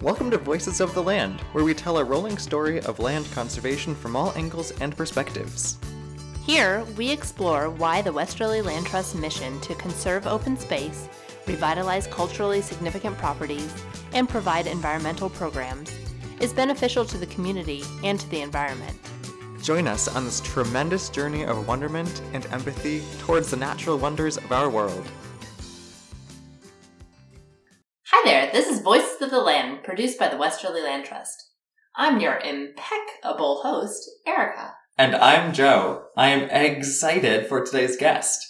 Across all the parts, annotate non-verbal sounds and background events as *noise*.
Welcome to Voices of the Land, where we tell a rolling story of land conservation from all angles and perspectives. Here, we explore why the Westerly Land Trust's mission to conserve open space, revitalize culturally significant properties, and provide environmental programs is beneficial to the community and to the environment. Join us on this tremendous journey of wonderment and empathy towards the natural wonders of our world. Hi there, this is Voices of the Land, produced by the Westerly Land Trust. I'm your impeccable host, Erika. And I'm Joe. I am excited for today's guest.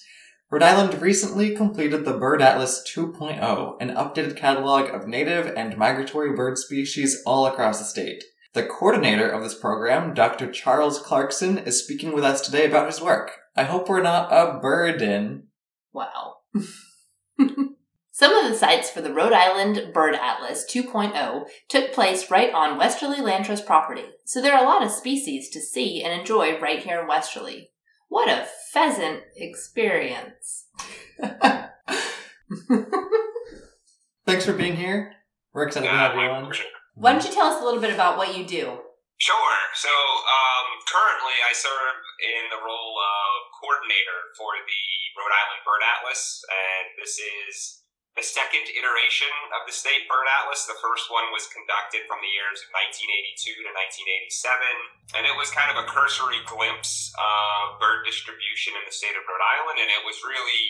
Rhode Island recently completed the Bird Atlas 2.0, an updated catalog of native and migratory bird species all across the state. The coordinator of this program, Dr. Charles Clarkson, is speaking with us today about his work. I hope we're not a burden. Wow. *laughs* Some of the sites for the Rhode Island Bird Atlas 2.0 took place right on Westerly Land Trust property, so there are a lot of species to see and enjoy right here in Westerly. What a pheasant experience! *laughs* Thanks for being here. We're excited to have you on. Why don't you tell us a little bit about what you do? Sure. So um, currently, I serve in the role of coordinator for the Rhode Island Bird Atlas, and this is the second iteration of the State Bird Atlas. The first one was conducted from the years of 1982 to 1987, and it was kind of a cursory glimpse of bird distribution in the state of Rhode Island, and it was really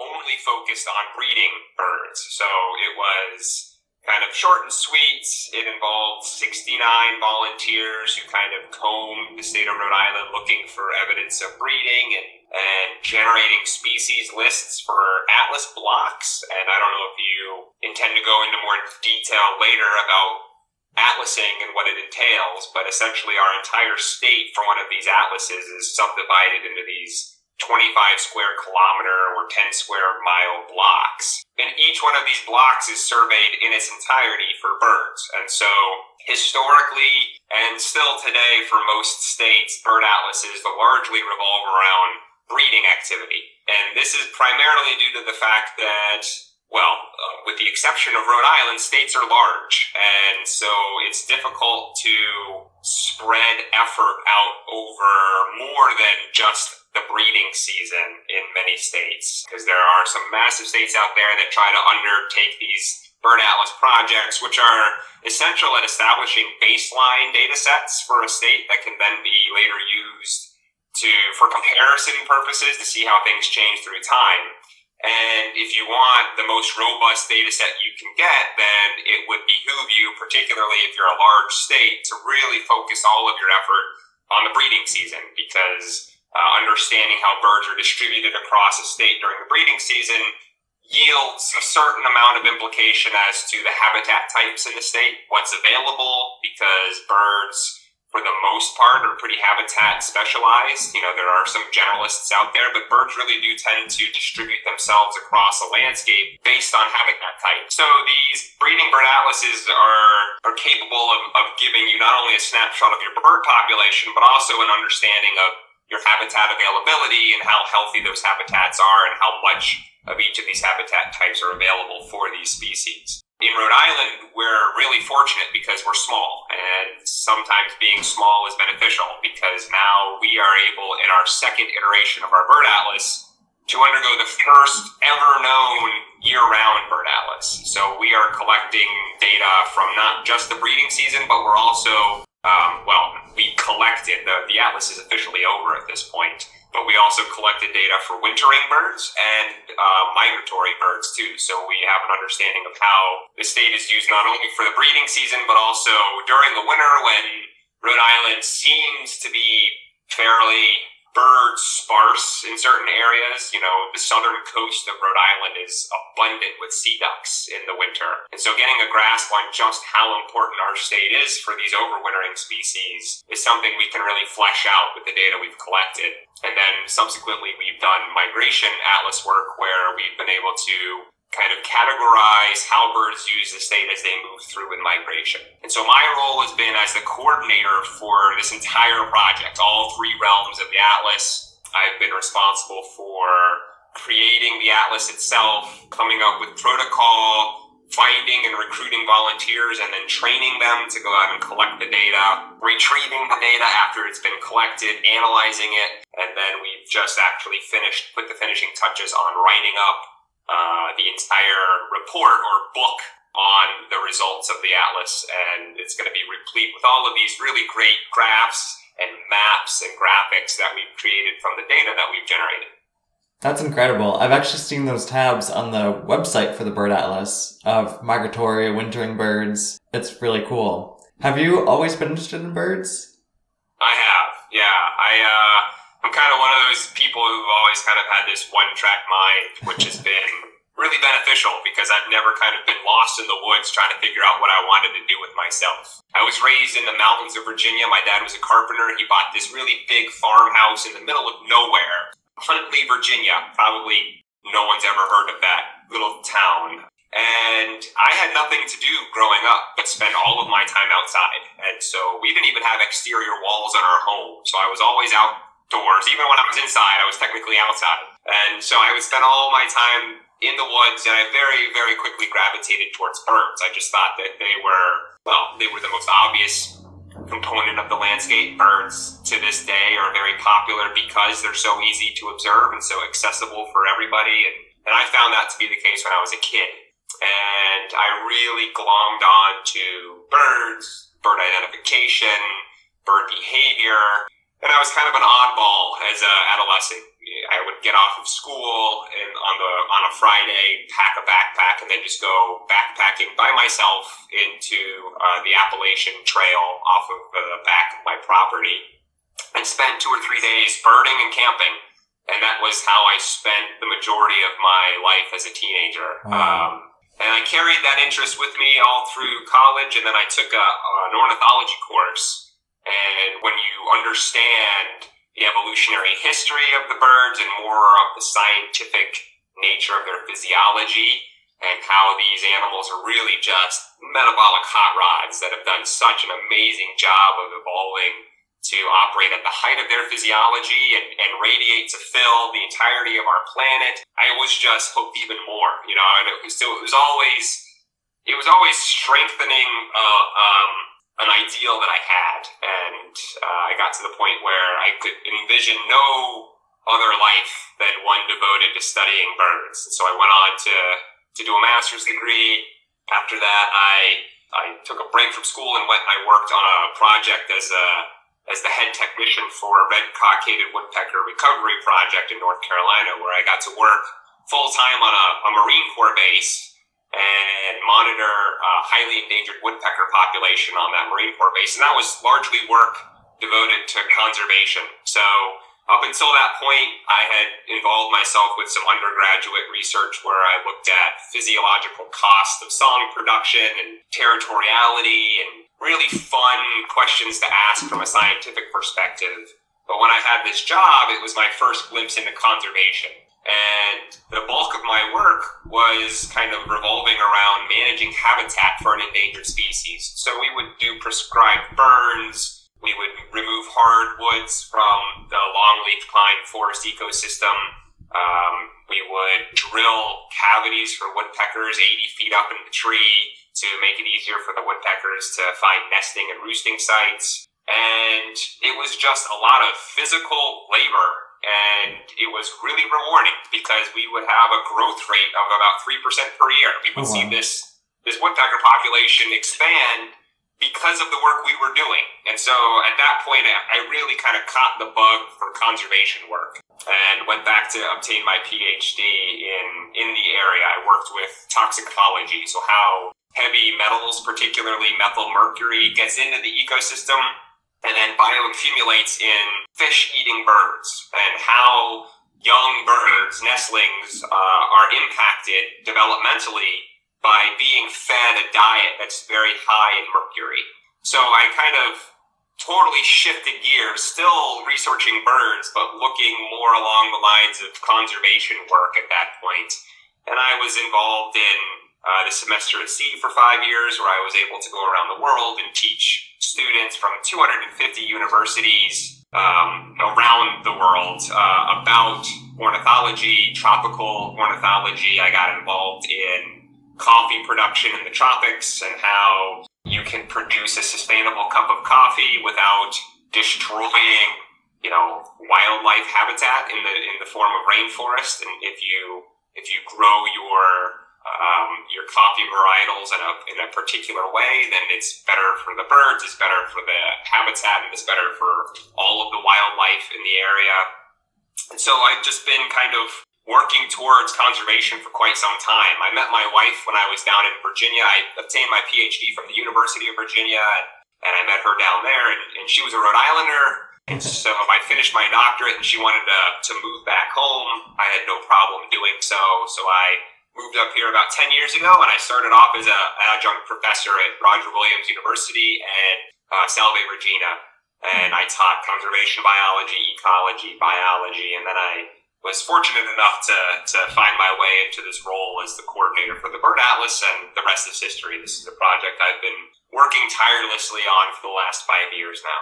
only focused on breeding birds. So it was kind of short and sweet. It involved 69 volunteers who kind of combed the state of Rhode Island looking for evidence of breeding and, and generating species lists for atlas blocks. And I don't know if you intend to go into more detail later about atlasing and what it entails, but essentially our entire state for one of these atlases is subdivided into these 25 square kilometer or 10 square mile blocks. And each one of these blocks is surveyed in its entirety for birds. And so historically and still today for most states, bird atlases largely revolve around breeding activity. And this is primarily due to the fact that well, uh, with the exception of Rhode Island, states are large. And so it's difficult to spread effort out over more than just the breeding season in many states because there are some massive states out there that try to undertake these bird atlas projects which are essential at establishing baseline data sets for a state that can then be later used to for comparison purposes to see how things change through time. And if you want the most robust data set you can get, then it would behoove you, particularly if you're a large state, to really focus all of your effort on the breeding season. Because uh, understanding how birds are distributed across a state during the breeding season yields a certain amount of implication as to the habitat types in the state, what's available, because birds, for the most part, are pretty habitat specialized. You know, there are some generalists out there, but birds really do tend to distribute themselves across a landscape based on habitat type. So these breeding bird atlases are, are capable of, of giving you not only a snapshot of your bird population, but also an understanding of your habitat availability and how healthy those habitats are and how much of each of these habitat types are available for these species. In Rhode Island, we're really fortunate because we're small, and sometimes being small is beneficial because now we are able, in our second iteration of our bird atlas, to undergo the first ever known year round bird atlas. So we are collecting data from not just the breeding season, but we're also um, well, we collected, the, the atlas is officially over at this point, but we also collected data for wintering birds and uh, migratory birds too. So we have an understanding of how the state is used not only for the breeding season, but also during the winter when Rhode Island seems to be fairly birds sparse in certain areas. You know, the southern coast of Rhode Island is abundant with sea ducks in the winter. And so getting a grasp on just how important our state is for these overwintering species is something we can really flesh out with the data we've collected. And then subsequently, we've done migration atlas work where we've been able to kind of categorize how birds use the state as they move through in migration. And so my role has been as the coordinator for this entire project, all three realms of the atlas. I've been responsible for creating the atlas itself, coming up with protocol, finding and recruiting volunteers and then training them to go out and collect the data, retrieving the data after it's been collected, analyzing it, and then we've just actually finished, put the finishing touches on writing up uh, the entire report or book on the results of the atlas and it's going to be replete with all of these really great graphs and maps and graphics that we've created from the data that we've generated that's incredible. I've actually seen those tabs on the website for the Bird Atlas of migratory wintering birds. It's really cool. Have you always been interested in birds? I have, yeah. I, uh, I'm kind of one of those people who've always kind of had this one track mind, which has been really beneficial because I've never kind of been lost in the woods trying to figure out what I wanted to do with myself. I was raised in the mountains of Virginia. My dad was a carpenter. He bought this really big farmhouse in the middle of nowhere Huntly, Virginia. Probably no one's ever heard of that little town. And I had nothing to do growing up but spend all of my time outside. And so we didn't even have exterior walls on our home. So I was always outdoors. Even when I was inside, I was technically outside. And so I would spend all my time in the woods and I very, very quickly gravitated towards birds. I just thought that they were, well, they were the most obvious component of the landscape. Birds to this day are very popular because they're so easy to observe and so accessible for everybody. And, and I found that to be the case when I was a kid. And I really glommed on to birds, bird identification, bird behavior. And I was kind of an oddball as an adolescent I would get off of school and on the on a Friday, pack a backpack, and then just go backpacking by myself into uh, the Appalachian Trail off of the back of my property, and spend two or three days birding and camping. And that was how I spent the majority of my life as a teenager. Wow. Um, and I carried that interest with me all through college, and then I took a, an ornithology course. And when you understand the evolutionary history of the birds and more of the scientific nature of their physiology and how these animals are really just metabolic hot rods that have done such an amazing job of evolving to operate at the height of their physiology and, and radiate to fill the entirety of our planet. I was just hooked even more, you know, and it was, so it was always, it was always strengthening, uh, um, an ideal that I had, and uh, I got to the point where I could envision no other life than one devoted to studying birds. And so I went on to to do a master's degree. After that, I I took a break from school and went. I worked on a project as a as the head technician for a red cockaded woodpecker recovery project in North Carolina, where I got to work full time on a, a Marine Corps base and monitor a highly endangered woodpecker population on that Marine Corps base. And that was largely work devoted to conservation. So up until that point, I had involved myself with some undergraduate research where I looked at physiological cost of song production and territoriality and really fun questions to ask from a scientific perspective. But when I had this job, it was my first glimpse into conservation. And the bulk of my work was kind of revolving around managing habitat for an endangered species. So we would do prescribed burns, we would remove hardwoods from the longleaf pine forest ecosystem. Um, we would drill cavities for woodpeckers 80 feet up in the tree to make it easier for the woodpeckers to find nesting and roosting sites. And it was just a lot of physical labor and it was really rewarding because we would have a growth rate of about three percent per year. We would oh, wow. see this this woodpecker population expand because of the work we were doing. And so at that point, I really kind of caught the bug for conservation work and went back to obtain my PhD in in the area. I worked with toxicology, so how heavy metals, particularly methyl mercury, gets into the ecosystem and then bioaccumulates in fish eating birds and how young birds, nestlings, uh, are impacted developmentally by being fed a diet that's very high in mercury. So I kind of totally shifted gears, still researching birds, but looking more along the lines of conservation work at that point. And I was involved in uh, the semester at sea for five years, where I was able to go around the world and teach students from 250 universities um, around the world uh, about ornithology, tropical ornithology. I got involved in coffee production in the tropics and how you can produce a sustainable cup of coffee without destroying, you know, wildlife habitat in the in the form of rainforest. And if you if you grow your um, your coffee varietals in a in a particular way, then it's better for the birds, it's better for the habitat, and it's better for all of the wildlife in the area. And so I've just been kind of working towards conservation for quite some time. I met my wife when I was down in Virginia. I obtained my PhD from the University of Virginia, and I met her down there, and, and she was a Rhode Islander. And so if I finished my doctorate, and she wanted to, to move back home. I had no problem doing so. So I moved up here about 10 years ago, and I started off as an adjunct professor at Roger Williams University and uh, Salve Regina. And I taught conservation biology, ecology, biology, and then I was fortunate enough to, to find my way into this role as the coordinator for the Bird Atlas, and the rest is history. This is a project I've been working tirelessly on for the last five years now.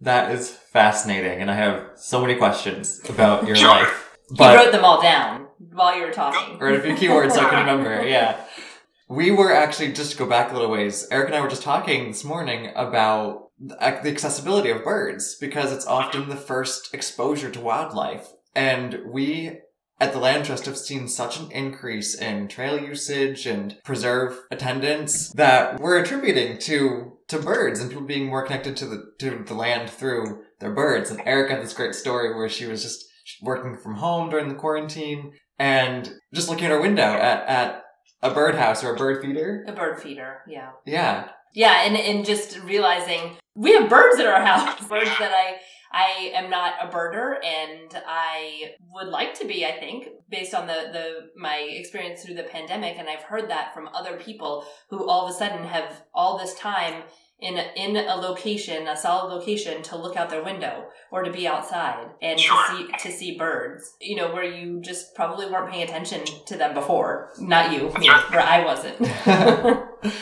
That is fascinating, and I have so many questions about your Sure. life. You wrote them all down while you were talking. or a few keywords so I can remember. *laughs* Yeah. We were actually, just to go back a little ways, Eric and I were just talking this morning about the accessibility of birds because it's often the first exposure to wildlife. And we at the Land Trust have seen such an increase in trail usage and preserve attendance that we're attributing to to birds and people being more connected to the to the land through their birds. And Eric had this great story where she was just working from home during the quarantine and just looking at our window at, at a birdhouse or a bird feeder. A bird feeder, yeah. Yeah. Yeah, and, and just realizing we have birds at our house. *laughs* birds that I I am not a birder and I would like to be, I think, based on the, the my experience through the pandemic and I've heard that from other people who all of a sudden have all this time in a, in a location, a solid location to look out their window or to be outside and Sure. to see to see birds. You know, where you just probably weren't paying attention to them before. Not you, me, where I wasn't. *laughs*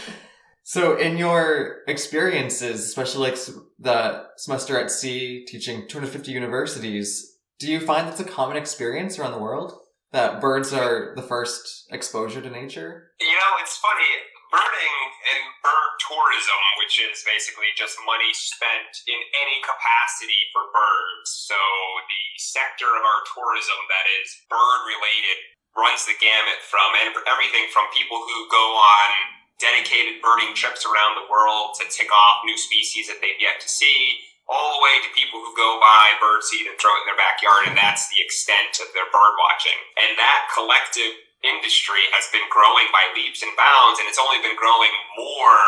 So, in your experiences, especially like the semester at sea, teaching 250 universities, do you find that's a common experience around the world? That birds are the first exposure to nature? You know, it's funny. Birding and bird tourism, which is basically just money spent in any capacity for birds. So the sector of our tourism that is bird related runs the gamut from ev- everything from people who go on dedicated birding trips around the world to tick off new species that they've yet to see, all the way to people who go buy birdseed and throw it in their backyard, and that's the extent of their bird watching. And that collective industry has been growing by leaps and bounds, and it's only been growing more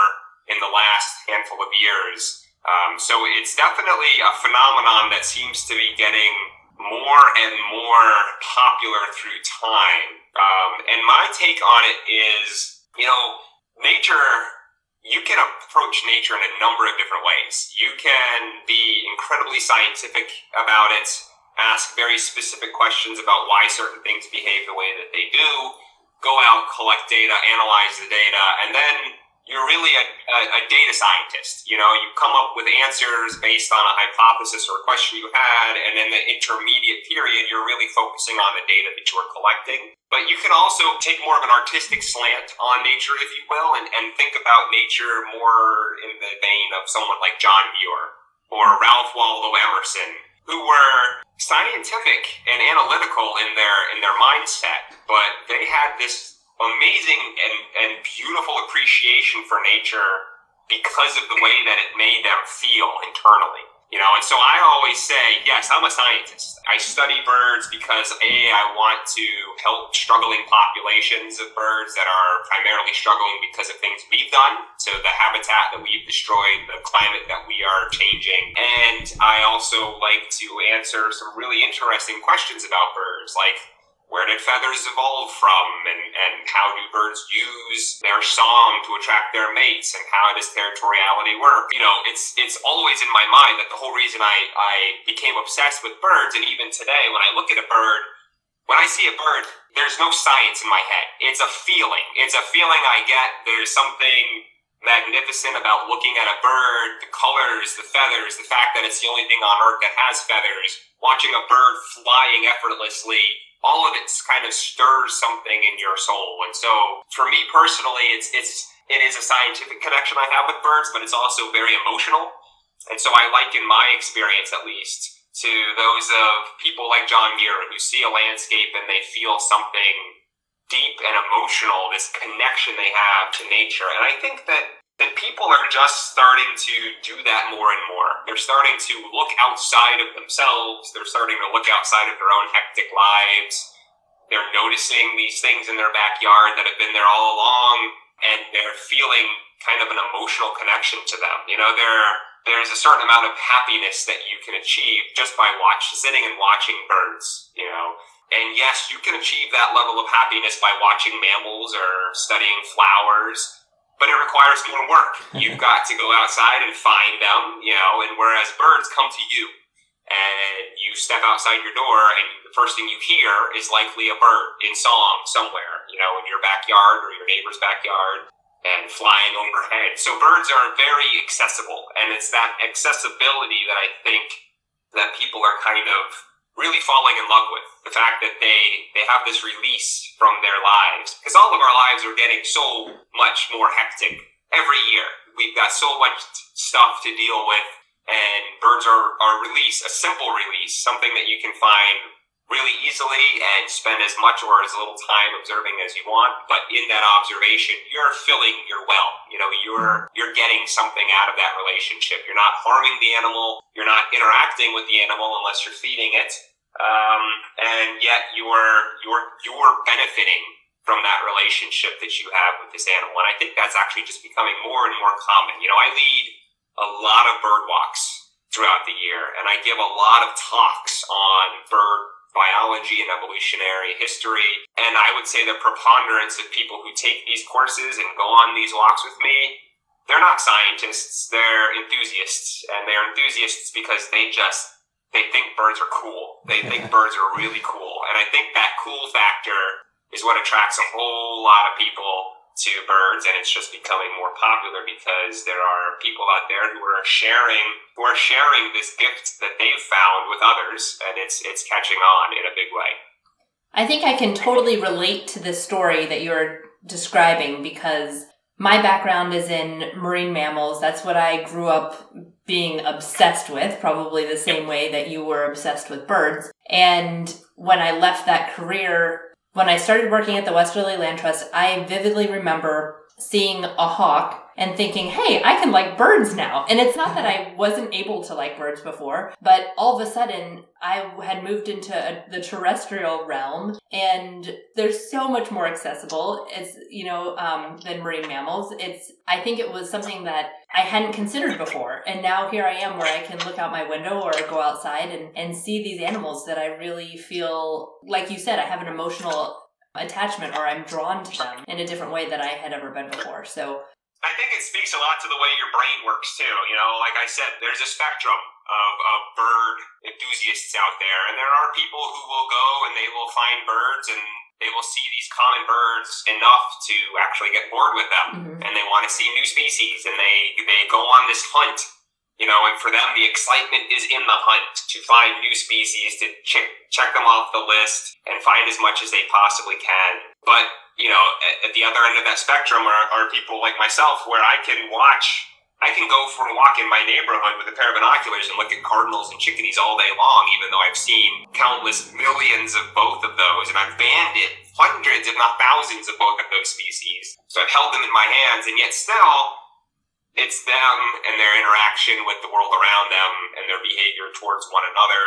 in the last handful of years. Um, so it's definitely a phenomenon that seems to be getting more and more popular through time. Um, and my take on it is, you know, nature, you can approach nature in a number of different ways. You can be incredibly scientific about it, ask very specific questions about why certain things behave the way that they do, go out, collect data, analyze the data, and then you're really a, a, a data scientist. You know, you come up with answers based on a hypothesis or a question you had, and in the intermediate period, you're really focusing on the data that you are collecting. But you can also take more of an artistic slant on nature, if you will, and, and think about nature more in the vein of someone like John Muir or Ralph Waldo Emerson, who were scientific and analytical in their in their mindset, but they had this amazing and, and beautiful appreciation for nature because of the way that it made them feel internally. You know, and so I always say, yes, I'm a scientist. I study birds because A, I want to help struggling populations of birds that are primarily struggling because of things we've done. So the habitat that we've destroyed, the climate that we are changing. And I also like to answer some really interesting questions about birds, like where did feathers evolve from? And, and how do birds use their song to attract their mates? And how does territoriality work? You know it's it's always in my mind that the whole reason i i became obsessed with birds and even today when i look at a bird when i see a bird there's no science in my head. It's a feeling. It's a feeling i get. There's something magnificent about looking at a bird, the colors, the feathers, the fact that it's the only thing on earth that has feathers, watching a bird flying effortlessly, all of it kind of stirs something in your soul. And so for me personally, it's, it's, it is a scientific connection I have with birds, but it's also very emotional. And so I liken my experience at least to those of people like John Muir who see a landscape and they feel something deep and emotional, this connection they have to nature. And I think that, that people are just starting to do that more and more. They're starting to look outside of themselves. They're starting to look outside of their own hectic lives. They're noticing these things in their backyard that have been there all along and they're feeling kind of an emotional connection to them. You know, there there's a certain amount of happiness that you can achieve just by watch sitting and watching birds, you know and yes, you can achieve that level of happiness by watching mammals or studying flowers, but it requires more work. *laughs* You've got to go outside and find them, you know, and whereas birds come to you and you step outside your door and the first thing you hear is likely a bird in song somewhere, you know, in your backyard or your neighbor's backyard and flying overhead. So birds are very accessible and it's that accessibility that I think that people are kind of really falling in love with. The fact that they they have this release from their lives. Because all of our lives are getting so much more hectic every year. We've got so much stuff to deal with and birds are, are release a simple release something that you can find really easily and spend as much or as little time observing as you want. But in that observation you're filling your well. You know you're you're getting something out of that relationship. You're not harming the animal. You're not interacting with the animal unless you're feeding it um, and yet you're you're you're benefiting from that relationship that you have with this animal and i think that's actually just becoming more and more common you know i lead a lot of bird walks throughout the year and i give a lot of talks on bird biology and evolutionary history. And I would say the preponderance of people who take these courses and go on these walks with me, they're not scientists, they're enthusiasts. And they're enthusiasts because they just they think birds are cool. They think birds are really cool. And I think that cool factor is what attracts a whole lot of people to birds and it's just becoming more popular because there are people out there who are sharing who are sharing this gift that they've found with others and it's it's catching on in a big way. I think I can totally relate to this story that you're describing because my background is in marine mammals. That's what I grew up being obsessed with, probably the same way that you were obsessed with birds. And when I left that career, when I started working at the Westerly Land Trust, I vividly remember seeing a hawk and thinking, hey, I can like birds now. And it's not that I wasn't able to like birds before, but all of a sudden I had moved into a, the terrestrial realm and there's so much more accessible as, you know, um, than marine mammals. It's, I think it was something that I hadn't considered before. And now here I am where I can look out my window or go outside and, and see these animals that I really feel, like you said, I have an emotional attachment or I'm drawn to them in a different way that I had ever been before. So I think it speaks a lot to the way your brain works too. You know, like I said, there's a spectrum of, of bird enthusiasts out there, and there are people who will go and they will find birds and they will see these common birds enough to actually get bored with them, mm-hmm. and they want to see new species, and they they go on this hunt. You know, and for them, the excitement is in the hunt to find new species, to check, check them off the list, and find as much as they possibly can. But you know, at, at, the other end of that spectrum are, are people like myself where I can watch, I can go for a walk in my neighborhood with a pair of binoculars and look at cardinals and chickadees all day long, even though I've seen countless millions of both of those, and I've banded hundreds, if not thousands, of both of those species. So I've held them in my hands, and yet still, it's them and their interaction with the world around them and their behavior towards one another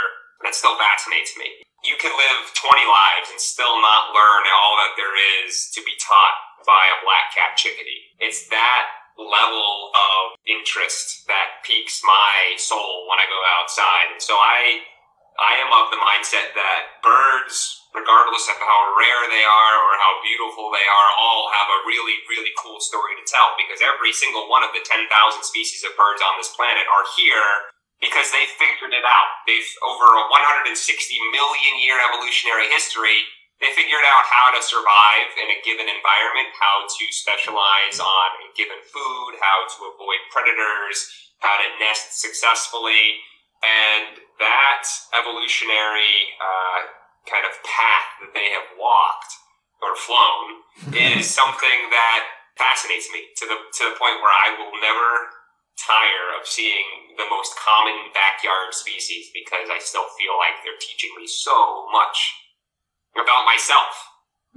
that still fascinates me you can live 20 lives and still not learn all that there is to be taught by a black capped chickadee. It's that level of interest that piques my soul when I go outside. So I, I am of the mindset that birds, regardless of how rare they are or how beautiful they are, all have a really, really cool story to tell because every single one of the 10,000 species of birds on this planet are here because they figured it out. They've over a 160 million year evolutionary history. they figured out how to survive in a given environment, how to specialize on a given food, how to avoid predators, how to nest successfully. And that evolutionary uh, kind of path that they have walked or flown *laughs* is something that fascinates me to the to the point where I will never tire of seeing the most common backyard species because I still feel like they're teaching me so much about myself.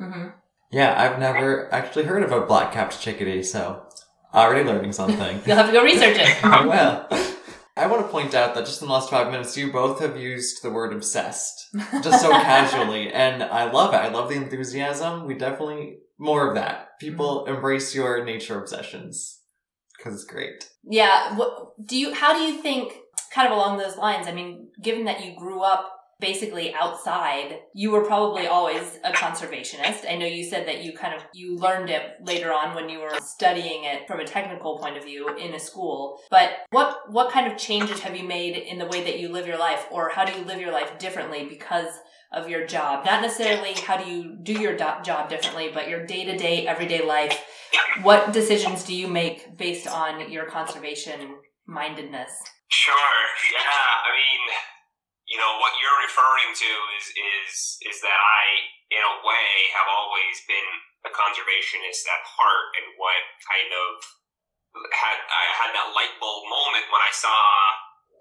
Mm-hmm. Yeah, I've never actually heard of a black capped chickadee, so already learning something. *laughs* You'll have to go research it. *laughs* I will. I want to point out that just in the last five minutes, you both have used the word obsessed *laughs* just so casually, and I love it. I love the enthusiasm. We definitely more of that. People mm-hmm. embrace your nature obsessions because it's great. Yeah. What do you? How do you think? Kind of along those lines. I mean, given that you grew up basically outside you were probably always a conservationist. I know you said that you kind of you learned it later on when you were studying it from a technical point of view in a school. But what what kind of changes have you made in the way that you live your life or how do you live your life differently because of your job? Not necessarily how do you do your do- job differently but your day-to-day everyday life. What decisions do you make based on your conservation mindedness sure. Yeah i mean you know what you're referring to is is is that I, in a way, have always been a conservationist at heart, and what kind of had I had that light bulb moment when I saw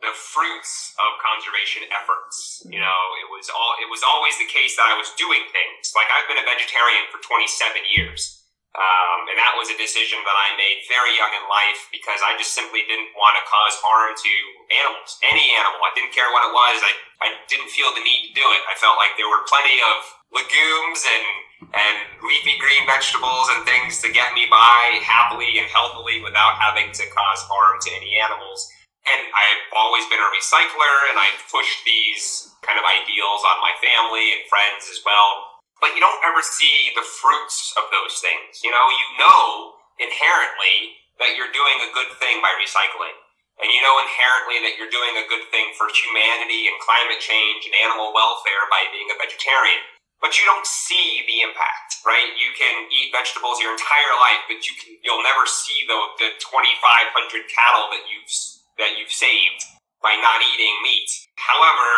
the fruits of conservation efforts. You mm-hmm. know, it was all it was always the case that I was doing things. Like I've been a vegetarian for 27 years. Um, and that was a decision that I made very young in life because I just simply didn't want to cause harm to animals, any animal. I didn't care what it was. I, I didn't feel the need to do it. I felt like there were plenty of legumes and and leafy green vegetables and things to get me by happily and healthily without having to cause harm to any animals. And I've always been a recycler and I've pushed these kind of ideals on my family and friends as well but you don't ever see the fruits of those things. You know, you know inherently that you're doing a good thing by recycling. And you know inherently that you're doing a good thing for humanity and climate change and animal welfare by being a vegetarian. But you don't see the impact, right? You can eat vegetables your entire life, but you can you'll never see the the 2,500 cattle that you've that you've saved by not eating meat. However,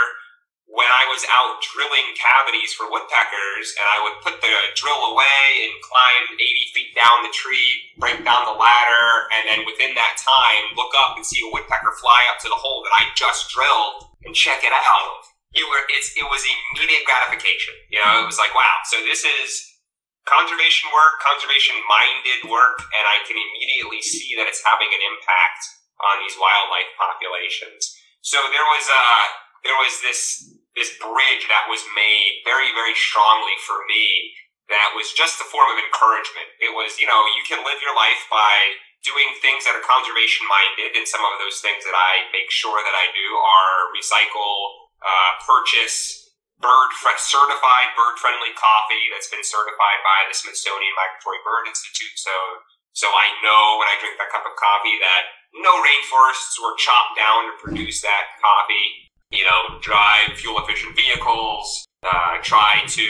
when I was out drilling cavities for woodpeckers, and I would put the drill away and climb 80 feet down the tree, break down the ladder, and then within that time, look up and see a woodpecker fly up to the hole that I just drilled and check it out. It, were, it was immediate gratification. You know, it was like, wow, so this is conservation work, conservation minded work, and I can immediately see that it's having an impact on these wildlife populations. So there was a, there was this this bridge that was made very, very strongly for me that was just a form of encouragement. It was, you know, you can live your life by doing things that are conservation minded, and some of those things that I make sure that I do are recycle, uh, purchase, bird certified bird friendly coffee that's been certified by the Smithsonian Migratory Bird Institute. So, so I know when I drink that cup of coffee that no rainforests were chopped down to produce that coffee you know, drive fuel efficient vehicles, uh, try to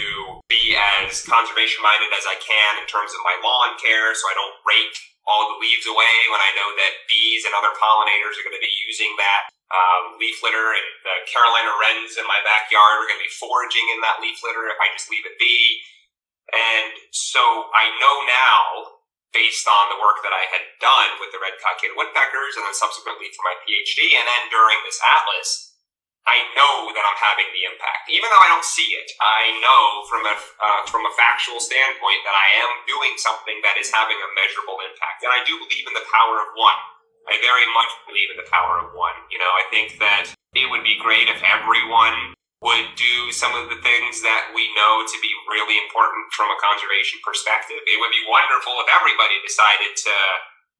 be as conservation minded as I can in terms of my lawn care so I don't rake all the leaves away when I know that bees and other pollinators are going to be using that um, leaf litter and the Carolina wrens in my backyard are going to be foraging in that leaf litter if I just leave it be. And so I know now, based on the work that I had done with the red cockaded woodpeckers and then subsequently for my PhD and then during this atlas, I know that I'm having the impact, even though I don't see it. I know from a uh, from a factual standpoint that I am doing something that is having a measurable impact, and I do believe in the power of one. I very much believe in the power of one. You know, I think that it would be great if everyone would do some of the things that we know to be really important from a conservation perspective. It would be wonderful if everybody decided to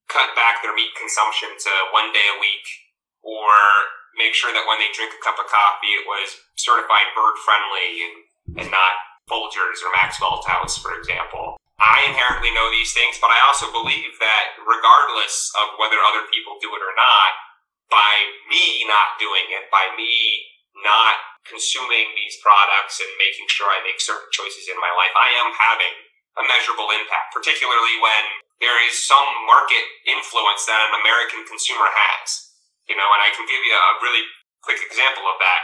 cut back their meat consumption to one day a week or make sure that when they drink a cup of coffee, it was certified bird friendly and, and not Folgers or Maxwell House, for example. I inherently know these things, but I also believe that regardless of whether other people do it or not, by me not doing it, by me not consuming these products and making sure I make certain choices in my life, I am having a measurable impact, particularly when there is some market influence that an American consumer has. You know, and I can give you a really quick example of that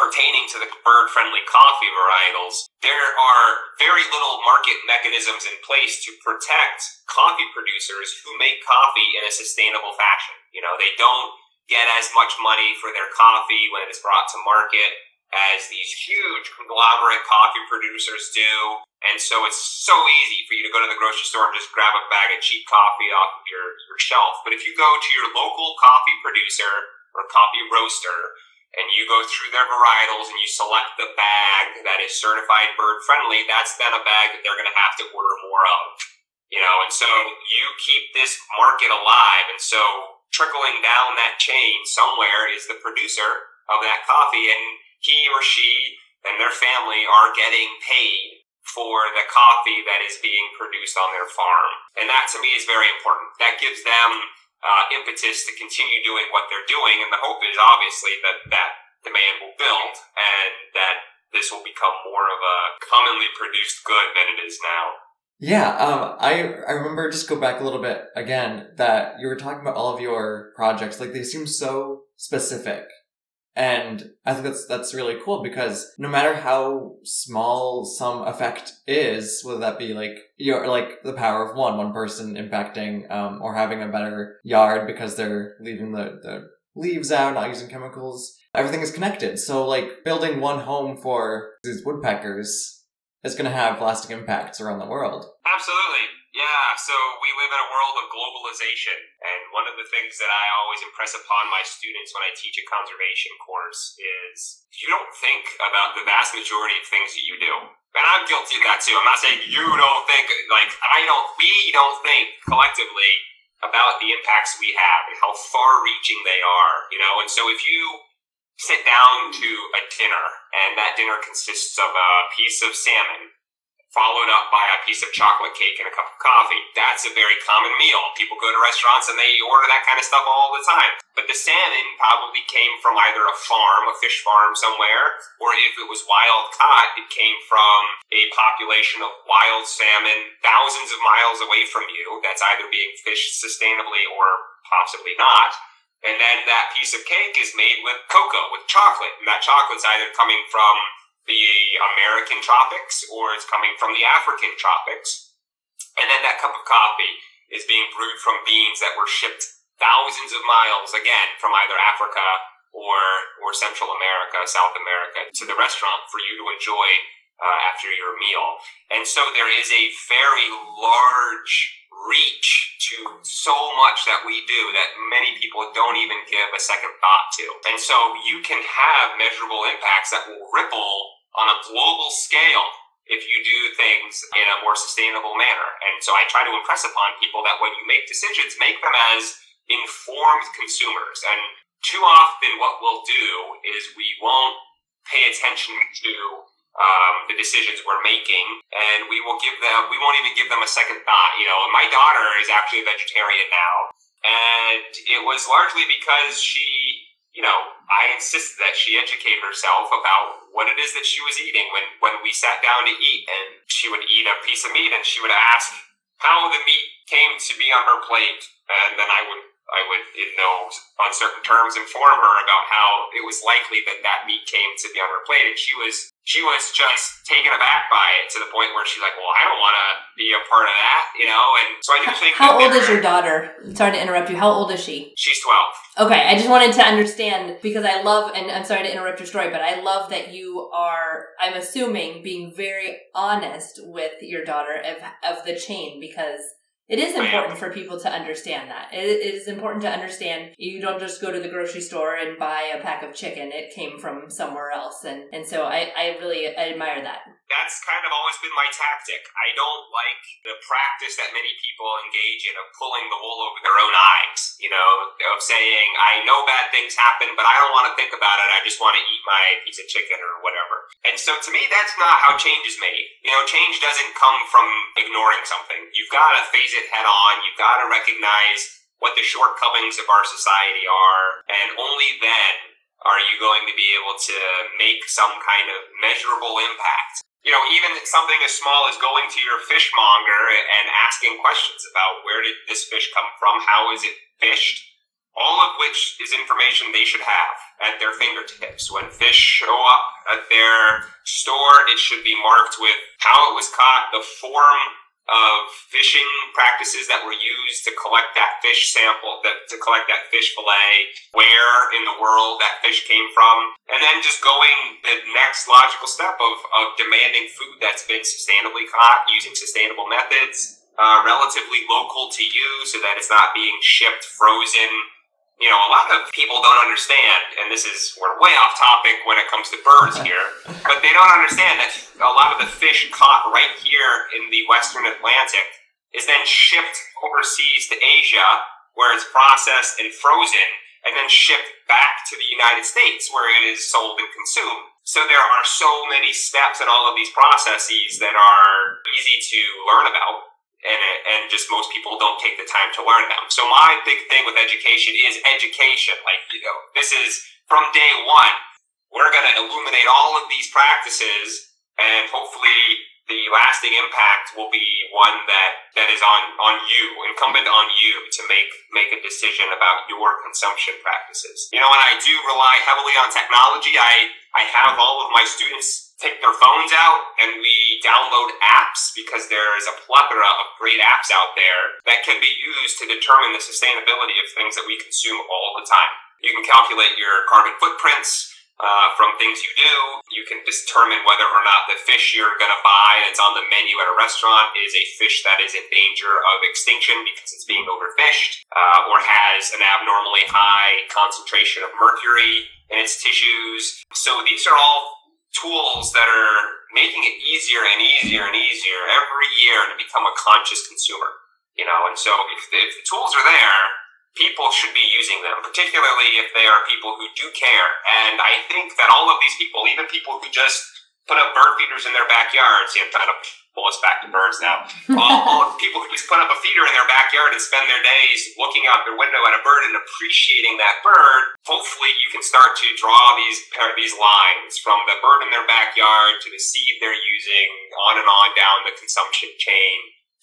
pertaining to the bird friendly coffee varietals. There are very little market mechanisms in place to protect coffee producers who make coffee in a sustainable fashion. You know, they don't get as much money for their coffee when it is brought to market as these huge conglomerate coffee producers do. And so it's so easy for you to go to the grocery store and just grab a bag of cheap coffee off of your, your shelf. But if you go to your local coffee producer or coffee roaster and you go through their varietals and you select the bag that is certified bird friendly, that's then a bag that they're going to have to order more of. You know, and so you keep this market alive. And so trickling down that chain somewhere is the producer of that coffee. And he or she and their family are getting paid for the coffee that is being produced on their farm. And that to me is very important. That gives them uh, impetus to continue doing what they're doing. And the hope is obviously that that demand will build and that this will become more of a commonly produced good than it is now. Yeah, um, I I remember just go back a little bit again that you were talking about all of your projects like they seem so specific and I think that's that's really cool because no matter how small some effect is, whether that be like your like the power of one, one person impacting um, or having a better yard because they're leaving the, the leaves out, not using chemicals, everything is connected. So like building one home for these woodpeckers is going to have lasting impacts around the world. Absolutely. Yeah, so we live in a world of globalization, and one of the things that I always impress upon my students when I teach a conservation course is you don't think about the vast majority of things that you do. And I'm guilty of that too. I'm not saying you don't think, like, I don't, we don't think collectively about the impacts we have and how far reaching they are, you know? And so if you sit down to a dinner and that dinner consists of a piece of salmon followed up by a piece of chocolate cake and a cup of coffee. That's a very common meal. People go to restaurants and they order that kind of stuff all the time. But the salmon probably came from either a farm, a fish farm somewhere, or if it was wild caught, it came from a population of wild salmon thousands of miles away from you that's either being fished sustainably or possibly not. And then that piece of cake is made with cocoa, with chocolate. And that chocolate's either coming from the American tropics or it's coming from the African tropics. And then that cup of coffee is being brewed from beans that were shipped thousands of miles, again, from either Africa or, or Central America, South America, to the restaurant for you to enjoy uh, after your meal. And so there is a very large reach to so much that we do that many people don't even give a second thought to. And so you can have measurable impacts that will ripple on a global scale if you do things in a more sustainable manner. And so I try to impress upon people that when you make decisions, make them as informed consumers. And too often, what we'll do is we won't pay attention to um, the decisions we're making, and we will give them, we won't even give them a second thought. You know, my daughter is actually a vegetarian now, and it was largely because she you know, I insisted that she educate herself about what it is that she was eating when, when we sat down to eat. And she would eat a piece of meat and she would ask how the meat came to be on her plate. And then I would I would, in no uncertain terms, inform her about how it was likely that that meat came to be on her plate, and she was she was just taken aback by it to the point where she's like, "Well, I don't want to be a part of that," you know. And so I do think. *laughs* How old is your daughter? Sorry to interrupt you. How old is she? She's twelve. Okay, I just wanted to understand because I love, and I'm sorry to interrupt your story, but I love that you are. I'm assuming being very honest with your daughter of of the chain because it is important for people to understand that. It is important to understand you don't just go to the grocery store and buy a pack of chicken. It came from somewhere else. And, and so I, I really admire that. That's kind of always been my tactic. I don't like the practice that many people engage in of pulling the wool over their own eyes, you know, of saying, I know bad things happen, but I don't want to think about it. I just want to eat my piece of chicken or whatever. And so to me, that's not how change is made. You know, change doesn't come from ignoring something. You've got to phase it it head on. You've got to recognize what the shortcomings of our society are, and only then Are you going to be able to make some kind of measurable impact? You know, even something as small as going to your fishmonger and asking questions about where did this fish come from? How is it fished? All of which is information they should have at their fingertips. When fish show up at their store, it should be marked with how it was caught, the form of fishing practices that were used to collect that fish sample, that, to collect that fish fillet, where in the world that fish came from, and then just going the next logical step of, of demanding food that's been sustainably caught using sustainable methods, uh, relatively local to you so that it's not being shipped frozen you know, a lot of people don't understand, and this is, we're way off topic when it comes to birds *laughs* here, but they don't understand that a lot of the fish caught right here in the Western Atlantic is then shipped overseas to Asia, where it's processed and frozen, and then shipped back to the United States, where it is sold and consumed. So there are so many steps in all of these processes that are easy to learn about and and just most people don't take the time to learn them. So my big thing with education is education. Like you know, this is from day one. We're going to illuminate all of these practices, and hopefully, the lasting impact will be one that that is on on you, incumbent on you to make make a decision about your consumption practices. You know, and I do rely heavily on technology. I I have all of my students take their phones out and we download apps because there is a plethora of great apps out there that can be used to determine the sustainability of things that we consume all the time. You can calculate your carbon footprints uh, from things you do. You can determine whether or not the fish you're going to buy that's on the menu at a restaurant is a fish that is in danger of extinction because it's being overfished uh, or has an abnormally high concentration of mercury in its tissues. So these are all tools that are making it easier and easier and easier every year to become a conscious consumer. You know, and so if the, if the tools are there, people should be using them, particularly if they are people who do care. And I think that all of these people, even people who just put up bird feeders in their backyards, you know, kind of pull us back to birds now. all, people who just put up a feeder in their backyard and spend their days looking out their window at a bird and appreciating that bird. Hopefully, you can start to draw these uh, these lines from the bird in their backyard to the seed they're using, on and on down the consumption chain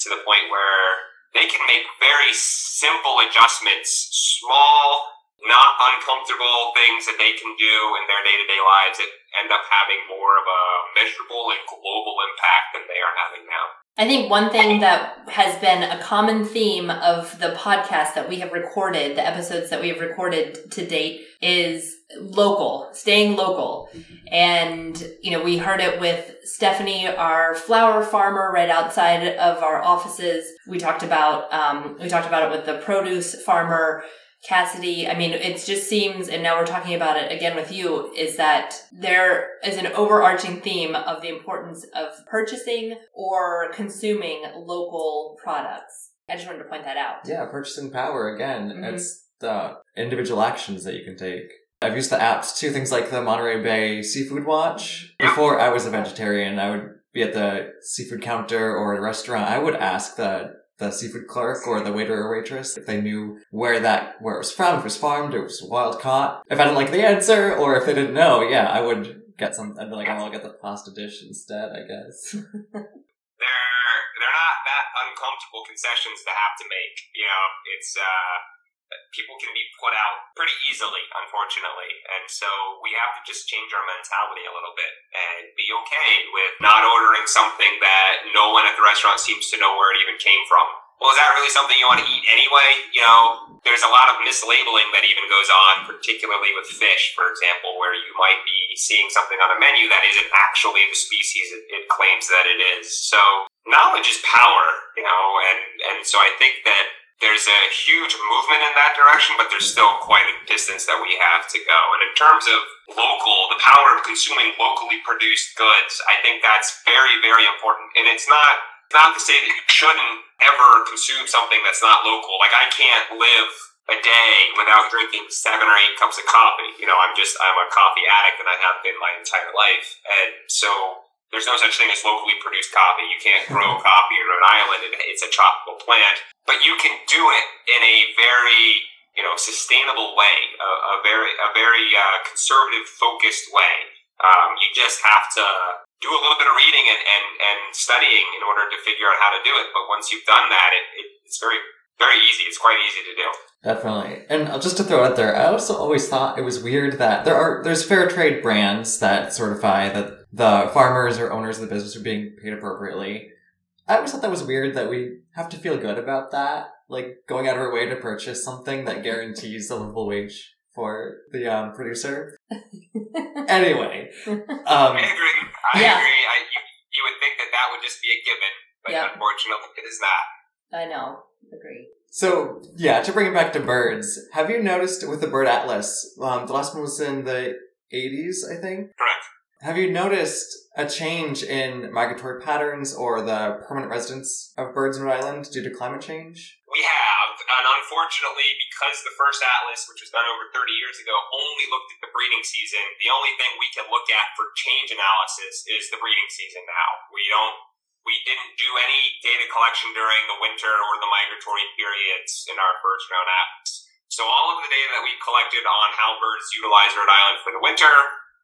to the point where they can make very simple adjustments, small not uncomfortable things that they can do in their day to day lives that end up having more of a measurable and global impact than they are having now. I think one thing that has been a common theme of the podcast that we have recorded, the episodes that we have recorded to date, is local, staying local. And, you know, we heard it with Stephanie, our flower farmer right outside of our offices. We talked about, um, we talked about it with the produce farmer Cassidy, I mean, it just seems, and now we're talking about it again with you, is that there is an overarching theme of the importance of purchasing or consuming local products. I just wanted to point that out. Yeah, purchasing power again. Mm-hmm. It's the individual actions that you can take. I've used the apps too, things like the Monterey Bay Seafood Watch. Before I was a vegetarian, I would be at the seafood counter or a restaurant. I would ask the the seafood clerk or the waiter or waitress if they knew where that where it was from, if it was farmed, if it was wild caught. If I didn't like the answer, or if they didn't know, yeah, I would get some. I'd be like, oh, I'll get the pasta dish instead, I guess. *laughs* they're they're not that uncomfortable concessions to have to make. You know, it's uh people can be put out pretty easily, unfortunately. And so we have to just change our mentality a little bit and be okay with not ordering something that no one at the restaurant seems to know where it even came from. Well, is that really something you want to eat anyway? You know, there's a lot of mislabeling that even goes on, particularly with fish, for example, where you might be seeing something on a menu that isn't actually the species it, claims that it is. So knowledge is power, you know, and, and so I think that there's a huge movement in that direction, but there's still quite a distance that we have to go. And in terms of local, the power of consuming locally produced goods, I think that's very, very important. And it's not not to say that you shouldn't ever consume something that's not local. Like I can't live a day without drinking seven or eight cups of coffee. You know, I'm just I'm a coffee addict and I have been my entire life. And so there's no such thing as locally produced coffee. You can't grow *laughs* coffee in Rhode Island. It's a tropical plant, but you can do it in a very you know sustainable way, a, a very a very uh, conservative, focused way. Um, you just have to do a little bit of reading and, and, and studying in order to figure out how to do it. But once you've done that, it, it, it's very very easy. It's quite easy to do. Definitely. And uh, just to throw it out there, I also always thought it was weird that there are there's fair trade brands that certify that the farmers or owners of the business are being paid appropriately. I always thought that was weird that we have to feel good about that, like going out of our way to purchase something that guarantees a livable wage for the um, producer. *laughs* anyway, um, I agree. I Yeah. agree. I, you, you would think that that would just be a given, but Yeah. unfortunately, it is not. I know. Agree. So yeah, to bring it back to birds, have you noticed with the bird atlas? Um, the last one was in the '80s, I think. Have you noticed a change in migratory patterns or the permanent residence of birds in Rhode Island due to climate change? We have, and unfortunately, because the first atlas, which was done over 30 years ago, only looked at the breeding season, the only thing we can look at for change analysis is the breeding season now. We don't, we didn't do any data collection during the winter or the migratory periods in our first round atlas. So all of the data that we collected on how birds utilize Rhode Island for the winter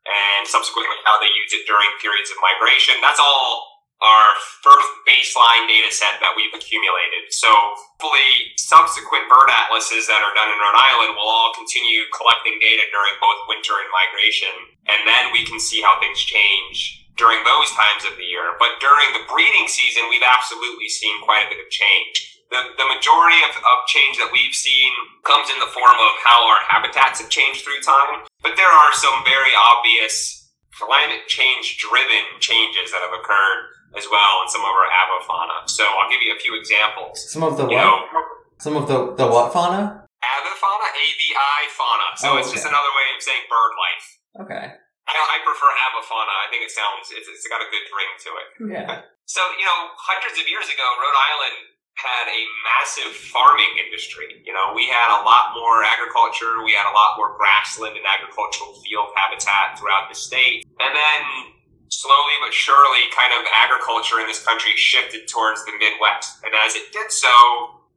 and subsequently how they use it during periods of migration, that's all our first baseline data set that we've accumulated. So hopefully subsequent bird atlases that are done in Rhode Island will all continue collecting data during both winter and migration. And then we can see how things change during those times of the year. But during the breeding season, we've absolutely seen quite a bit of change. The, the majority of, of change that we've seen comes in the form of how our habitats have changed through time. But there are some very obvious climate change driven changes that have occurred as well in some of our avifauna. So I'll give you a few examples. Some of the You what? know, Some of the the what fauna? avifauna, A-V-I fauna. So Oh, it's just another way of saying bird life. Okay. I, I prefer avifauna. I think it sounds, it's, it's got a good ring to it. Yeah. So, you know, hundreds of years ago, Rhode Island had a massive farming industry. You know, we had a lot more agriculture, we had a lot more grassland and agricultural field habitat throughout the state. And then slowly but surely, kind of agriculture in this country shifted towards the Midwest. And as it did so,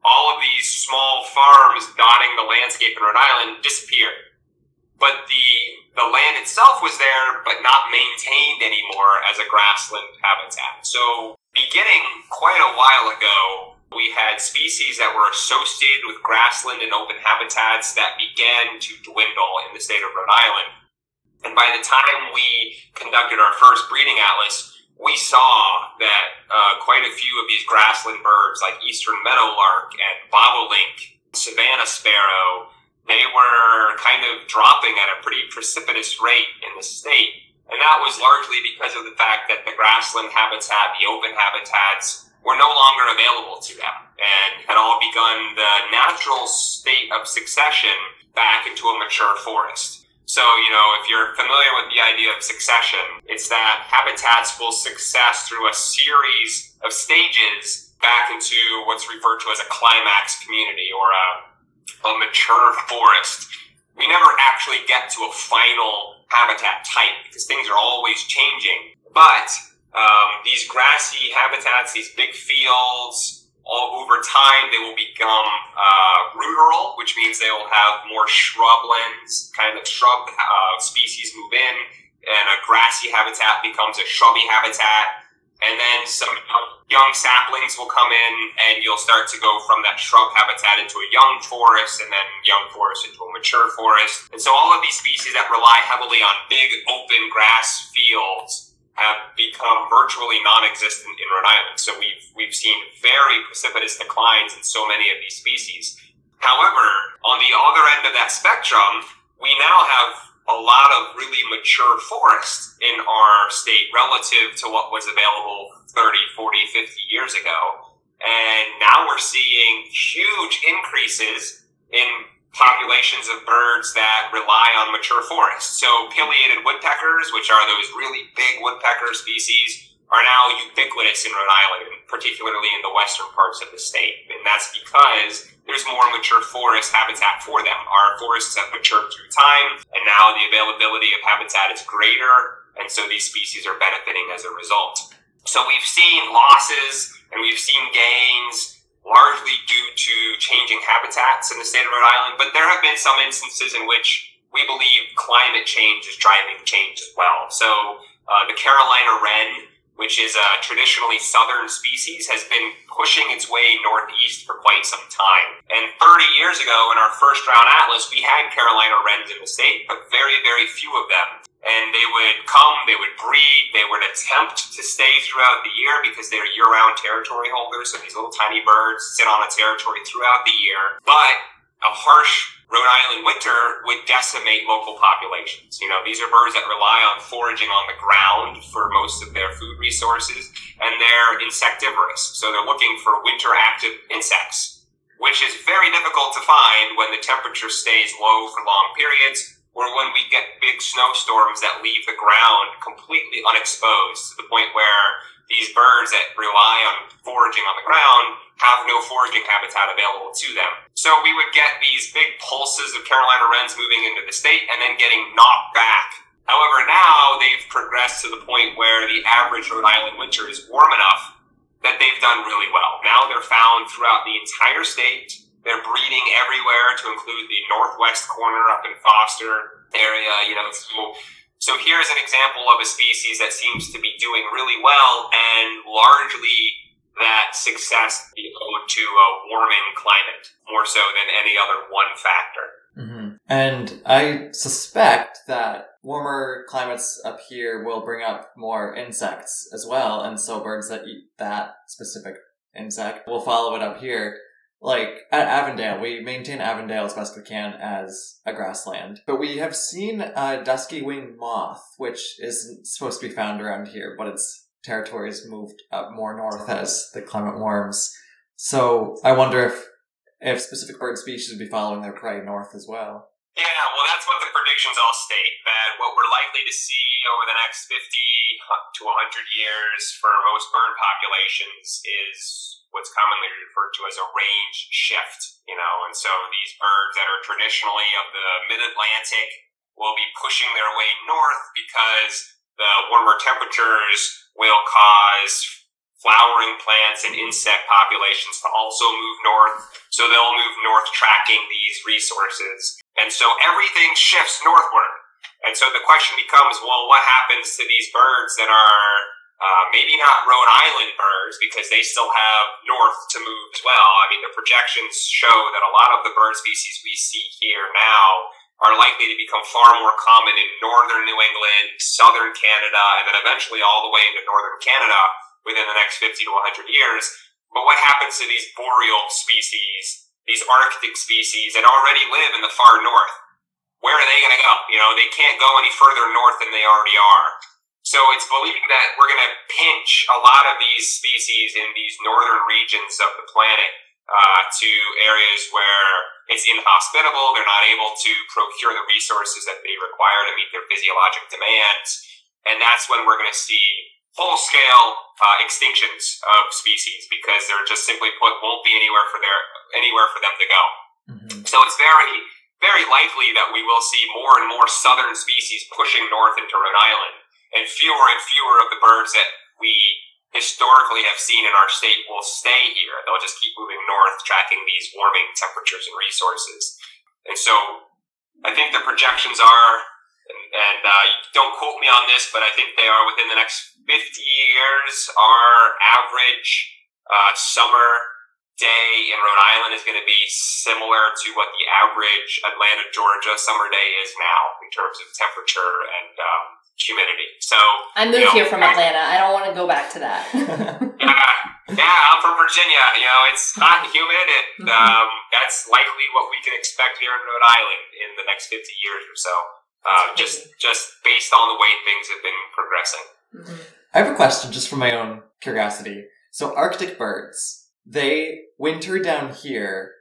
all of these small farms dotting the landscape in Rhode Island disappeared. But the the land itself was there, but not maintained anymore as a grassland habitat. So, beginning quite a while ago, we had species that were associated with grassland and open habitats that began to dwindle in the state of Rhode Island. And by the time we conducted our first breeding atlas, we saw that uh, quite a few of these grassland birds, like eastern meadowlark and bobolink, savannah sparrow, they were kind of dropping at a pretty precipitous rate in the state. And that was largely because of the fact that the grassland habitat, the open habitats, were no longer available to them and had all begun the natural state of succession back into a mature forest. So, you know, if you're familiar with the idea of succession, it's that habitats will success through a series of stages back into what's referred to as a climax community or a a mature forest, we never actually get to a final habitat type because things are always changing. But um, these grassy habitats, these big fields, all over time they will become uh, ruderal, which means they will have more shrublands, kind of shrub uh, species move in, and a grassy habitat becomes a shrubby habitat. And then some young saplings will come in, and you'll start to go from that shrub habitat into a young forest, and then young forest into a mature forest. And so all of these species that rely heavily on big open grass fields have become virtually non-existent in Rhode Island. So we've we've seen very precipitous declines in so many of these species. However, on the other end of that spectrum, we now have a lot of really mature forest in our state relative to what was available 30, 40, 50 years ago. And now we're seeing huge increases in populations of birds that rely on mature forests. So pileated woodpeckers, which are those really big woodpecker species, are now ubiquitous in Rhode Island, particularly in the western parts of the state. And that's because there's more mature forest habitat for them. Our forests have matured through time, and now the availability of habitat is greater, and so these species are benefiting as a result. So we've seen losses and we've seen gains largely due to changing habitats in the state of Rhode Island, but there have been some instances in which we believe climate change is driving change as well. So uh, the Carolina wren, which is a traditionally southern species, has been pushing its way northeast for quite some time. And 30 years ago, in our first round atlas, we had Carolina wrens in the state, but very, very few of them and they would come, they would breed, they would attempt to stay throughout the year because they're year round territory holders. So these little tiny birds sit on a territory throughout the year. But a harsh Rhode Island winter would decimate local populations. You know, these are birds that rely on foraging on the ground for most of their food resources, and they're insectivorous. So they're looking for winter active insects, which is very difficult to find when the temperature stays low for long periods or when we get big snowstorms that leave the ground completely unexposed to the point where these birds that rely on foraging on the ground have no foraging habitat available to them. So we would get these big pulses of Carolina wrens moving into the state and then getting knocked back. However, now they've progressed to the point where the average Rhode Island winter is warm enough that they've done really well. Now they're found throughout the entire state they're breeding everywhere to include the northwest corner up in Foster area, you know. So, so here's an example of a species that seems to be doing really well and largely that success be owed to a warming climate more so than any other one factor. Mm-hmm. And I suspect that warmer climates up here will bring up more insects as well, and so birds that eat that specific insect will follow it up here like at Avondale, we maintain Avondale as best we can as a grassland. But we have seen a dusky winged moth, which isn't supposed to be found around here, but its territory has moved up more north as the climate warms. So I wonder if if specific bird species would be following their prey north as well. Yeah, well, that's what the predictions all state that what we're likely to see over the next 50 to 100 years for most bird populations is what's commonly referred to as a range shift, you know, and so these birds that are traditionally of the mid-Atlantic will be pushing their way north because the warmer temperatures will cause flowering plants and insect populations to also move north. So they'll move north tracking these resources. And so everything shifts northward. And so the question becomes, well, what happens to these birds that are uh, maybe not Rhode Island birds because they still have north to move as well. I mean, the projections show that a lot of the bird species we see here now are likely to become far more common in northern New England, southern Canada, and then eventually all the way into northern Canada within the next 50 to 100 years. But what happens to these boreal species, these Arctic species that already live in the far north? Where are they going to go? You know, they can't go any further north than they already are. So it's believed that we're going to pinch a lot of these species in these northern regions of the planet uh, to areas where it's inhospitable. They're not able to procure the resources that they require to meet their physiologic demands. And that's when we're going to see full scale uh, extinctions of species because they're just simply put won't be anywhere for their anywhere for them to go. Mm-hmm. So it's very very likely that we will see more and more southern species pushing north into Rhode Island and fewer and fewer of the birds that we historically have seen in our state will stay here. They'll just keep moving north, tracking these warming temperatures and resources. And so I think the projections are, and, and uh, don't quote me on this, but I think they are within the next 50 years, our average uh, summer day in Rhode Island is going to be similar to what the average Atlanta, Georgia summer day is now in terms of temperature and um, humidity. So I moved you know, here from Atlanta. I don't want to go back to that. *laughs* yeah, yeah, I'm from Virginia. You know, it's hot and humid, and mm-hmm. *laughs* um, that's likely what we can expect here in Rhode Island in the next 50 years or so. Uh, just just based on the way things have been progressing. Mm-hmm. I have a question, just for my own curiosity. So, Arctic birds, they winter down here,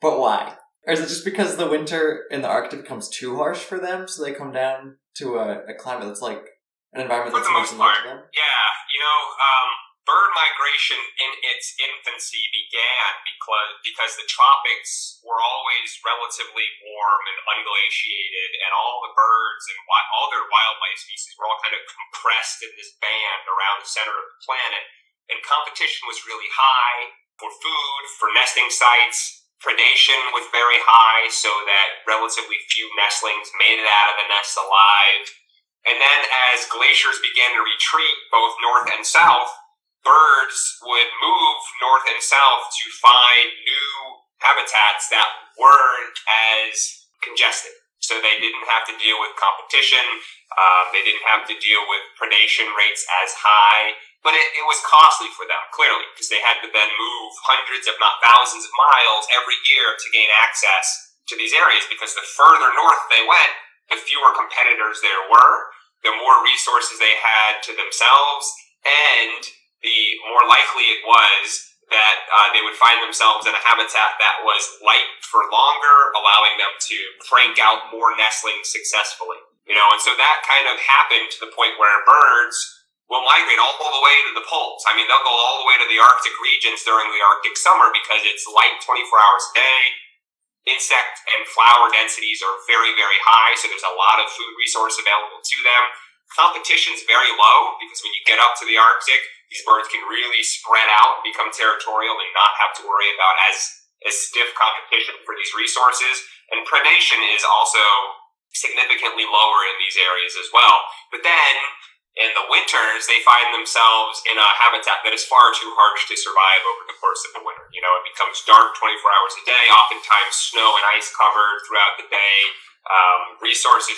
but why? Or is it just because the winter in the Arctic becomes too harsh for them, so they come down to a, a climate that's like an environment that's more similar to them? Yeah, you know, um, bird migration in its infancy began because because the tropics were always relatively warm and unglaciated, and all the birds and wi- all their wildlife species were all kind of compressed in this band around the center of the planet, and competition was really high for food, for nesting sites. Predation was very high, so that relatively few nestlings made it out of the nest alive. And then as glaciers began to retreat both north and south, birds would move north and south to find new habitats that weren't as congested. So they didn't have to deal with competition. Um, they didn't have to deal with predation rates as high. But it, it was costly for them, clearly, because they had to then move hundreds, if not thousands of miles every year to gain access to these areas because the further north they went, the fewer competitors there were, the more resources they had to themselves, and the more likely it was that uh, they would find themselves in a habitat that was light for longer, allowing them to crank out more nestlings successfully. You know, and so that kind of happened to the point where birds will migrate all the way to the poles. I mean, they'll go all the way to the Arctic regions during the Arctic summer because it's light 24 hours a day. Insect and flower densities are very, very high, so there's a lot of food resource available to them. Competition's very low because when you get up to the Arctic, these birds can really spread out and become territorial and not have to worry about as, as stiff competition for these resources. And predation is also significantly lower in these areas as well. But then in the winters, they find themselves in a habitat that is far too harsh to survive over the course of the winter. You know, it becomes dark 24 hours a day, oftentimes snow and ice covered throughout the day. Um, resources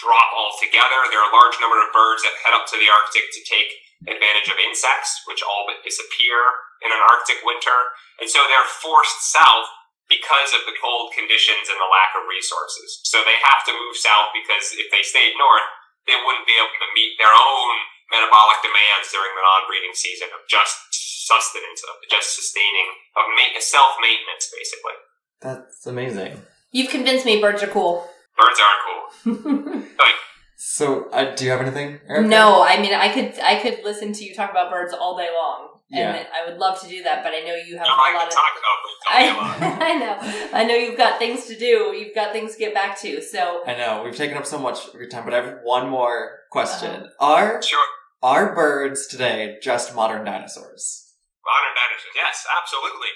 drop altogether. There are a large number of birds that head up to the Arctic to take advantage of insects, which all but disappear in an Arctic winter. And so they're forced south because of the cold conditions and the lack of resources. So they have to move south because if they stayed north, they wouldn't be able to meet their own metabolic demands during the non-breeding season of just sustenance, of just sustaining, of ma- self-maintenance, basically. That's amazing. You've convinced me birds are cool. Birds are cool. *laughs* like, So, uh, do you have anything? Erika? No, I mean I could I could listen to you talk about birds all day long, and Yeah. I would love to do that. But I know you have no, a I lot can of. talk about birds all day long. I, I know, I know you've got things to do. You've got things to get back to. So I know we've taken up so much of your time, but I have one more question: Uh-huh. Are Sure. are birds today just modern dinosaurs? Modern dinosaurs, yes, absolutely.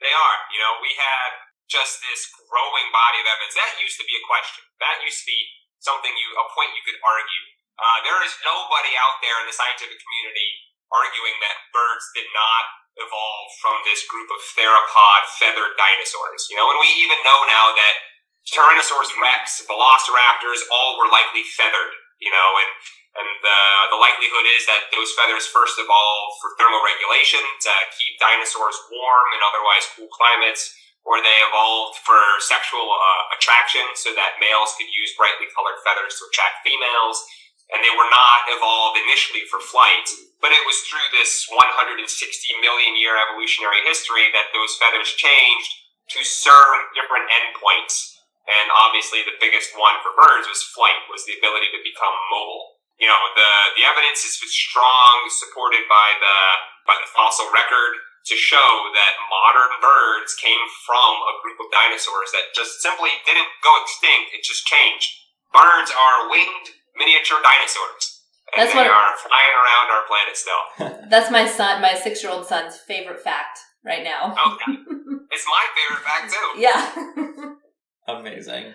They are. You know, we have just this growing body of evidence. That used to be a question. That used to be something you, a point you could argue. Uh, there is nobody out there in the scientific community arguing that birds did not evolve from this group of theropod feathered dinosaurs. You know, and we even know now that Tyrannosaurus rex, velociraptors, all were likely feathered. You know, and and the the likelihood is that those feathers first evolved for thermal regulation to keep dinosaurs warm in otherwise cool climates, or they evolved for sexual uh, attraction so that males could use brightly colored feathers to attract females. And they were not evolved initially for flight, but it was through this 160 million year evolutionary history that those feathers changed to serve different endpoints. And obviously, the biggest one for birds was flight, was the ability to become mobile. You know, the the evidence is strong, supported by the by the fossil record to show that modern birds came from a group of dinosaurs that just simply didn't go extinct; it just changed. Birds are winged miniature dinosaurs, and That's they what- are flying around our planet still. *laughs* that's my son, my six year old son's favorite fact right now. Okay, it's my favorite fact too. *laughs* Yeah. Amazing.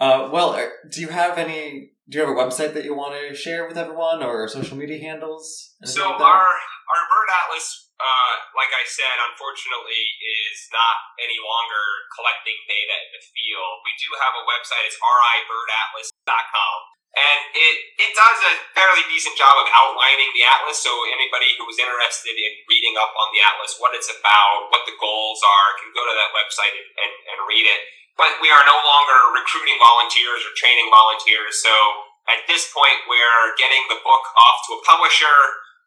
Uh, well, er, do you have any? Do you have a website that you want to share with everyone, or social media handles? So like our our bird atlas, uh, like I said, unfortunately, is not any longer collecting data in the field. We do have a website. It's ribirdatlas.com. And it, it does a fairly decent job of outlining the atlas. So anybody who is interested in reading up on the atlas, what it's about, what the goals are, can go to that website and, and, and read it. But we are no longer recruiting volunteers or training volunteers. So at this point, we're getting the book off to a publisher,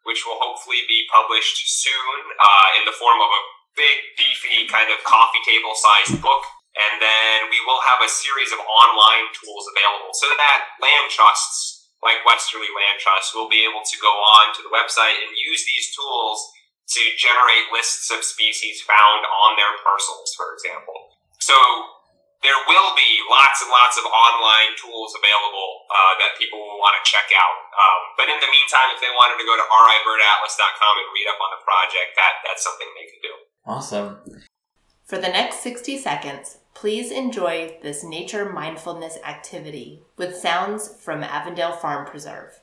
which will hopefully be published soon uh, in the form of a big, beefy, kind of coffee table sized book. And then we will have a series of online tools available so that land trusts, like Westerly Land Trust, will be able to go on to the website and use these tools to generate lists of species found on their parcels, for example. So there will be lots and lots of online tools available uh, that people will want to check out. Um, but in the meantime, if they wanted to go to ribirdatlas.com and read up on the project, that that's something they can do. Awesome. For the next 60 seconds, please enjoy this nature mindfulness activity with sounds from Avondale Farm Preserve.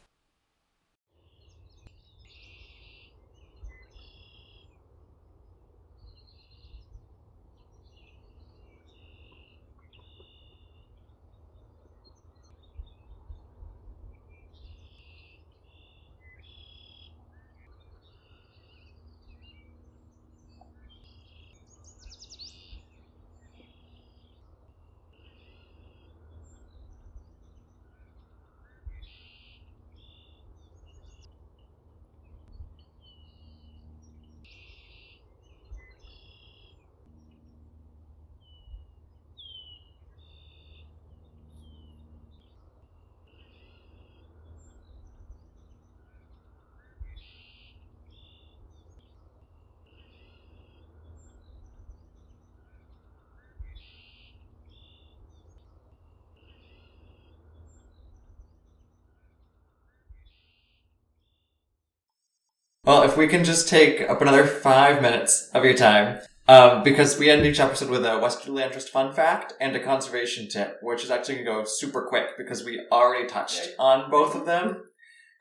Well, if we can just take up another five minutes of your time, um, because we end each episode with a Westerly Land Trust fun fact and a conservation tip, which is actually going to go super quick because we already touched on both of them.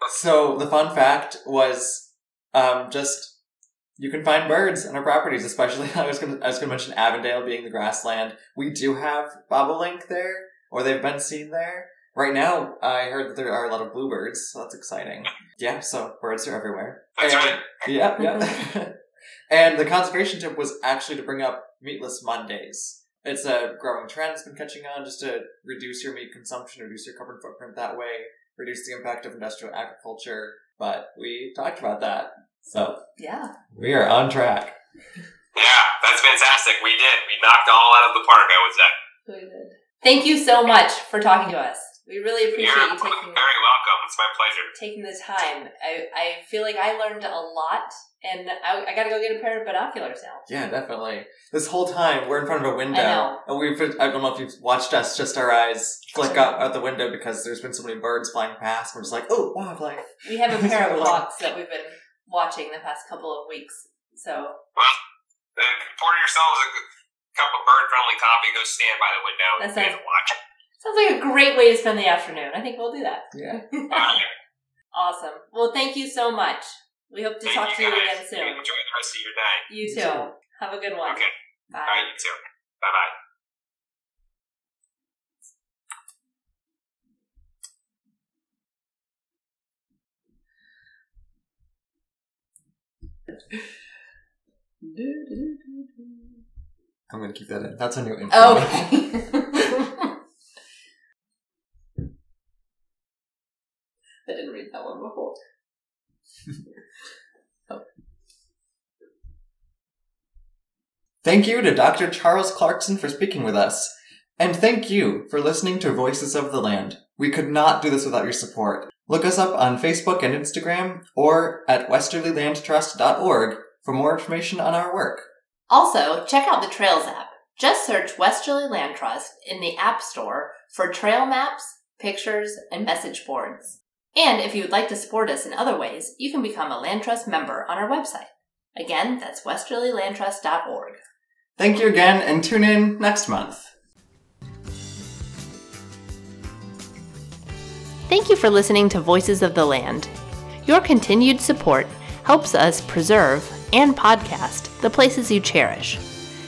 So the fun fact was um, just you can find birds on our properties, especially *laughs* I was going to I was going to mention Avondale being the grassland. We do have bobolink there, or they've been seen there. Right now, I heard that there are a lot of bluebirds, so that's exciting. Yeah, so birds are everywhere. That's And- right. yeah, yeah. *laughs* and the conservation tip was actually to bring up meatless Mondays. It's a growing trend that's been catching on just to reduce your meat consumption, reduce your carbon footprint that way, reduce the impact of industrial agriculture. But we talked about that. So Yeah. we are on track. Yeah, that's fantastic. We did. We knocked all out of the park, I would say. We did. Thank you so much for talking to us. We really appreciate You're you taking very welcome. It's my pleasure. taking the time. I, I feel like I learned a lot, and I, I got to go get a pair of binoculars now. Yeah, definitely. This whole time we're in front of a window, I know. and we've. I don't know if you've watched us, just our eyes flick out out the window because there's been so many birds flying past. We're just like, oh, wildlife. We have a pair of *laughs* Like- hawks that we've been watching the past couple of weeks. So Well, then pour yourselves a cup of bird-friendly coffee. Go stand by the window That and and sounds- watch. Sounds like a great way to spend the afternoon. I think we'll do that. Yeah. *laughs* Awesome. Well, thank you so much. We hope to thank talk to you again You soon. Enjoy the rest of your day. You You too. too. Have a good one. Okay. Bye. All right, you too. Bye bye. *laughs* I'm gonna keep that in. That's a new intro. Okay. *laughs* I didn't read that one before. *laughs* Thank you to Dr. Charles Clarkson for speaking with us. And thank you for listening to Voices of the Land. We could not do this without your support. Look us up on Facebook and Instagram or at westerlylandtrust.org for more information on our work. Also, check out the Trails app. Just search Westerly Land Trust in the App Store for trail maps, pictures, and message boards. And if you would like to support us in other ways, you can become a Land Trust member on our website. Again, that's westerlylandtrust.org. Thank you again and tune in next month. Thank you for listening to Voices of the Land. Your continued support helps us preserve and podcast the places you cherish.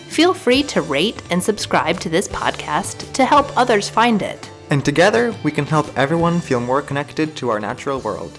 Feel free to rate and subscribe to this podcast to help others find it. And together, we can help everyone feel more connected to our natural world.